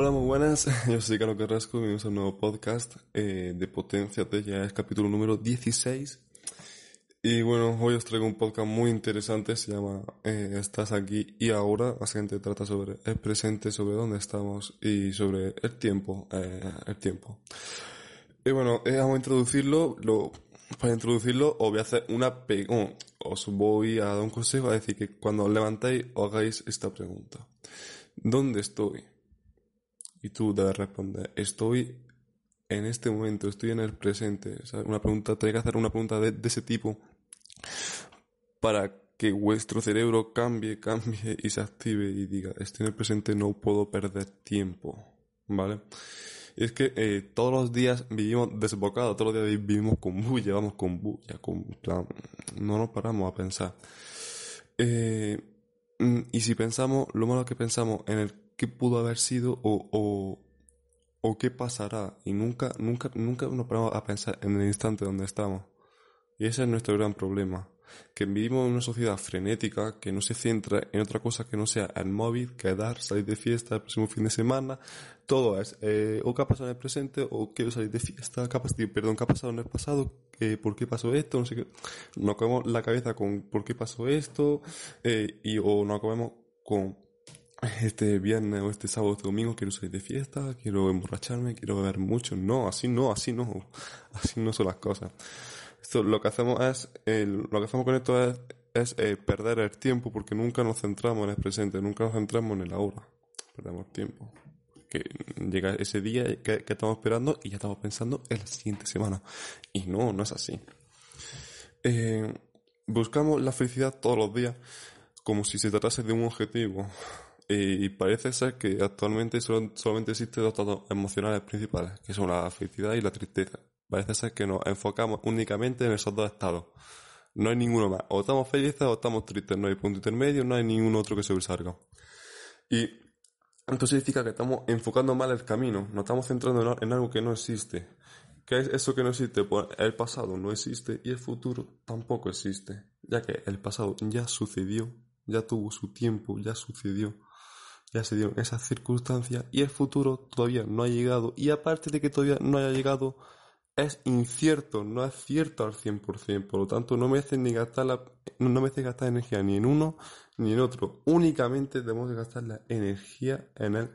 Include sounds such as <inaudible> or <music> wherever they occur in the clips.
Hola, muy buenas. <laughs> Yo soy Carlos Carrasco bienvenidos a un nuevo podcast eh, de Potencia ya es capítulo número 16. Y bueno, hoy os traigo un podcast muy interesante, se llama eh, Estás aquí y ahora, básicamente trata sobre el presente, sobre dónde estamos y sobre el tiempo, eh, el tiempo. Y bueno, vamos a introducirlo, lo, para introducirlo os voy a hacer una oh, os voy a dar un consejo, a decir que cuando os levantáis os hagáis esta pregunta. ¿Dónde estoy? Y tú debes responder, estoy en este momento, estoy en el presente. Una pregunta, tengo que hacer una pregunta de, ese tipo para que vuestro cerebro cambie, <laughs> cambie y se active y diga, estoy en el presente, no puedo perder tiempo. ¿Vale? Y es que eh, todos los días vivimos desbocados, todos los días vivimos con bulla, vamos con bulla, con plan, no nos paramos a pensar. Eh, mm, y si pensamos, lo malo que pensamos en el qué pudo haber sido o, o, qué pasará, y nunca, nunca, nunca nos paramos a pensar en el instante donde estamos. Y ese es nuestro gran problema que vivimos en una sociedad frenética que no se centra en otra cosa que no sea el móvil, quedar, salir de fiesta el próximo fin de semana. Todo es eh, o qué ha pasado en el presente o quiero salir de fiesta, qué perdón, qué ha pasado en el pasado, por qué pasó esto, no sé qué. Nos comemos la cabeza con por qué pasó esto eh, y o nos comemos con este viernes o este sábado o este domingo quiero salir de fiesta, quiero emborracharme, quiero beber mucho. No, así no, así no, <laughs> así no son las cosas. Esto, lo que hacemos es, lo que hacemos con esto es, es eh, perder el tiempo porque nunca nos centramos en el presente, nunca nos centramos en el ahora. Perdemos tiempo. Que llega ese día que, estamos esperando y ya estamos pensando en la siguiente semana. Y no, no es así. Eh, buscamos la felicidad todos los días como si se tratase de un objetivo. Y parece ser que actualmente solamente existen dos estados emocionales principales, que son la felicidad y la tristeza. Parece ser que nos enfocamos únicamente en esos dos estados. No hay ninguno más. O estamos felices o estamos tristes. No hay punto intermedio, no hay ningún otro que sobresalga. Y entonces significa que estamos enfocando mal el camino. Nos estamos centrando en algo que no existe. ¿Qué es eso que no existe? Pues el pasado no existe y el futuro tampoco existe. Ya que el pasado ya sucedió, ya tuvo su tiempo, ya sucedió ya se dieron esas circunstancias y el futuro todavía no ha llegado. Y aparte de que todavía no haya llegado es incierto, no es cierto al 100%, por lo tanto no me hace ni gastar la, no gastar energía ni en uno ni en otro, únicamente debemos de gastar la energía en el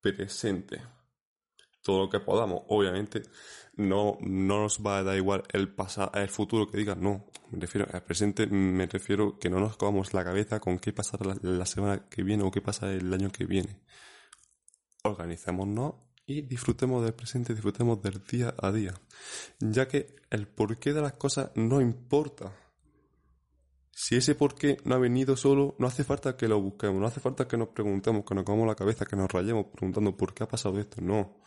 presente. Todo lo que podamos, obviamente, no, no nos va a dar igual el pasado, el futuro que diga, no, me refiero al presente, me refiero que no nos comamos la cabeza con qué pasará la, semana que viene o qué pasa el año que viene. Organicémonos y disfrutemos del presente, disfrutemos del día a día, ya que el porqué de las cosas no importa. Si ese porqué no ha venido solo, no hace falta que lo busquemos, no hace falta que nos preguntemos, que nos comamos la cabeza, que nos rayemos preguntando por qué ha pasado esto, no.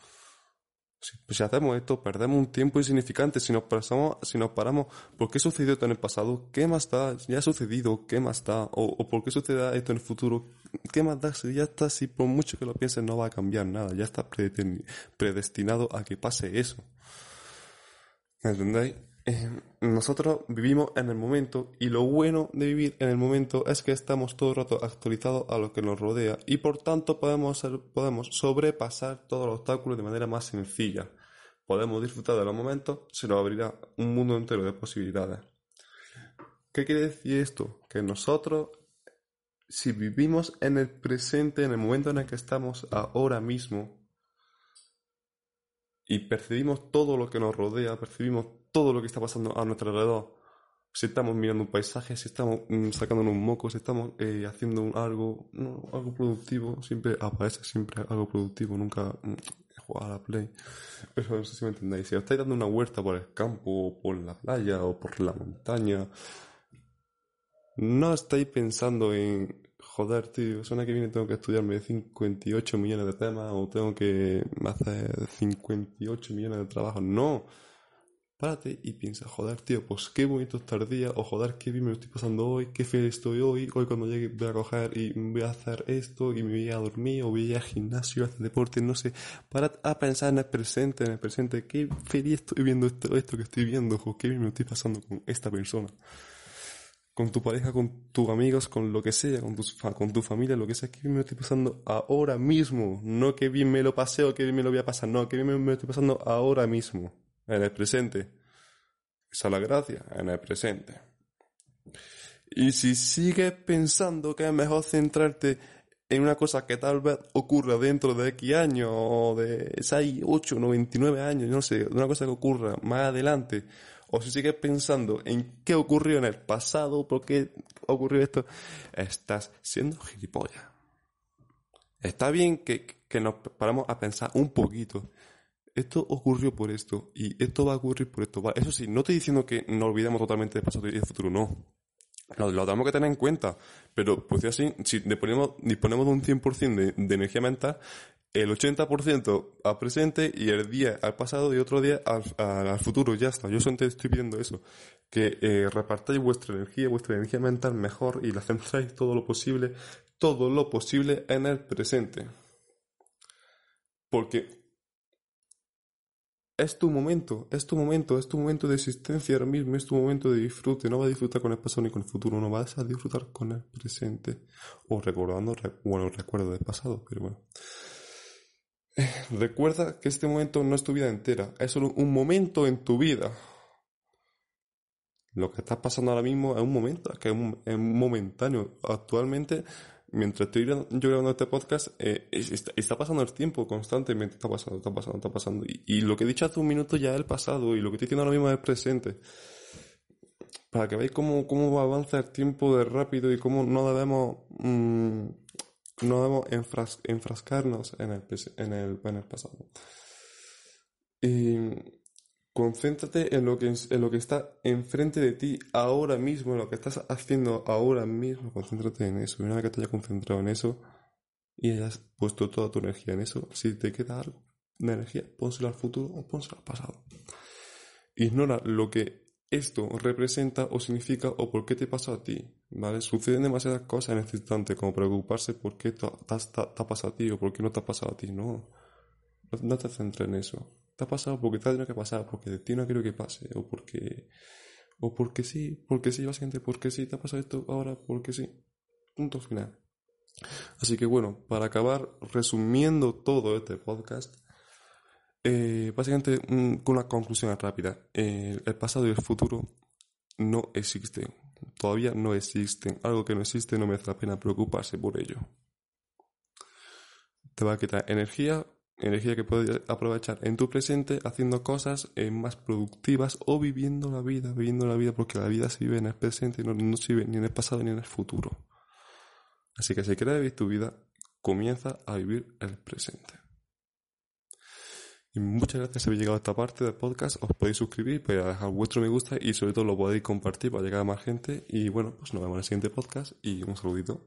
Si, hacemos esto, perdemos un tiempo insignificante. Si nos, pasamos, si nos paramos, ¿por qué sucedió esto en el pasado? ¿Qué más da? ¿Ya ha sucedido? ¿Qué más da? O, ¿por qué sucederá esto en el futuro? ¿Qué más da? Si ya está, si por mucho que lo pienses no va a cambiar nada. Ya está predestinado a que pase eso. ¿Me entendéis? Eh, nosotros vivimos en el momento y lo bueno de vivir en el momento es que estamos todo el rato actualizados a lo que nos rodea y por tanto podemos, podemos sobrepasar todos los obstáculos de manera más sencilla. Podemos disfrutar de los momentos, se nos abrirá un mundo entero de posibilidades. ¿Qué quiere decir esto? Que nosotros, si vivimos en el presente, en el momento en el que estamos ahora mismo, y percibimos todo lo que nos rodea, percibimos todo lo que está pasando a nuestro alrededor. Si estamos mirando un paisaje, si estamos mm, sacando un moco, si estamos eh, haciendo algo, algo productivo, siempre aparece siempre algo productivo, nunca mm, jugar a la play. Pero no sé si me entendéis. Si estáis dando una huerta por el campo, o por la playa, o por la montaña, no estáis pensando en joder, tío, semana que viene tengo que estudiarme 58 millones de temas o tengo que hacer 58 millones de trabajos. No párate y piensa, joder, tío, pues qué bonito estar día, o joder, qué bien me estoy pasando hoy, qué feliz estoy hoy, hoy cuando llegue voy a coger y voy a hacer esto, y me voy a dormir, o voy a ir al gimnasio, a hacer deporte, no sé, para a pensar en el presente, en el presente, qué feliz estoy viendo esto, esto que estoy viendo, o qué bien me estoy pasando con esta persona. Con tu pareja, con tus amigos, con lo que sea, con, tus, con tu familia, lo que sea, que bien me estoy pasando ahora mismo. No que bien me lo pasé o que bien me lo voy a pasar, no, que bien me estoy pasando ahora mismo, en el presente. Esa es la gracia, en el presente. Y si sigues pensando que es mejor centrarte en una cosa que tal vez ocurra dentro de X años, o de 6, 8, 99 años, no sé, una cosa que ocurra más adelante, o si sigues pensando en qué ocurrió en el pasado, por qué ocurrió esto, estás siendo gilipollas. Está bien que, nos paramos a pensar un poquito. Esto ocurrió por esto y esto va a ocurrir por esto. Eso sí, no estoy diciendo que nos olvidemos totalmente del pasado y del futuro, no. Lo, tenemos que tener en cuenta, pero pues así, si disponemos, disponemos de un 100% de, de energía mental, el 80% al presente y el día al pasado y otro día al, al, futuro. Ya está. Yo solamente estoy pidiendo eso. Que eh, repartáis vuestra energía, vuestra energía mental mejor y la centráis todo lo posible, todo lo posible en el presente. Porque es tu momento, es tu momento, es tu momento de existencia ahora mismo, es tu momento de disfrute. No vas a disfrutar con el pasado ni con el futuro, no vas a disfrutar con el presente. O recordando, bueno, recuerdo del pasado, pero bueno. <sighs> Recuerda que este momento no es tu vida entera, es solo un momento en tu vida. Lo que está pasando ahora mismo es un momento, que es, momentáneo. Actualmente, mientras estoy yo grabando este podcast, eh, está, pasando el tiempo constantemente, está pasando, está pasando, está pasando. Y, lo que he dicho hace un minuto ya es el pasado, y lo que estoy diciendo ahora mismo es el presente. Para que veáis cómo, cómo avanza el tiempo de rápido y cómo no debemos... Mm, no debemos enfrascarnos en el, en, el, en el pasado. Y concéntrate en lo, que, en lo que está enfrente de ti ahora mismo, en lo que estás haciendo ahora mismo. Concéntrate en eso. Y una vez que te hayas concentrado en eso y hayas puesto toda tu energía en eso, si te queda algo de energía, pónselo al futuro o pónselo al pasado. Ignora lo que esto representa o significa o por qué te pasó a ti, ¿vale? Suceden demasiadas cosas en este instante como preocuparse por qué te, ha pasado a ti o por qué no te ha pasado a ti, no. No, te centres en eso. Te ha pasado porque te ha tenido que pasar, porque de ti no quiero que pase, o porque... O porque sí, porque sí, básicamente porque sí, te ha pasado esto ahora, porque sí. Punto final. Así que bueno, para acabar resumiendo todo este podcast, eh, básicamente, con una conclusión rápida. el pasado y el futuro no existen. Todavía no existen. Algo que no existe no merece la pena preocuparse por ello. Te va a quitar energía, energía que puedes aprovechar en tu presente haciendo cosas eh, más productivas o viviendo la vida, viviendo la vida porque la vida se vive en el presente y no se vive ni en el pasado ni en el futuro. Así que si quieres vivir tu vida, comienza a vivir el presente. Y muchas gracias por haber llegado a esta parte del podcast. Os podéis suscribir, podéis dejar vuestro me gusta y sobre todo lo podéis compartir para llegar a más gente. Y bueno, pues nos vemos en el siguiente podcast y un saludito.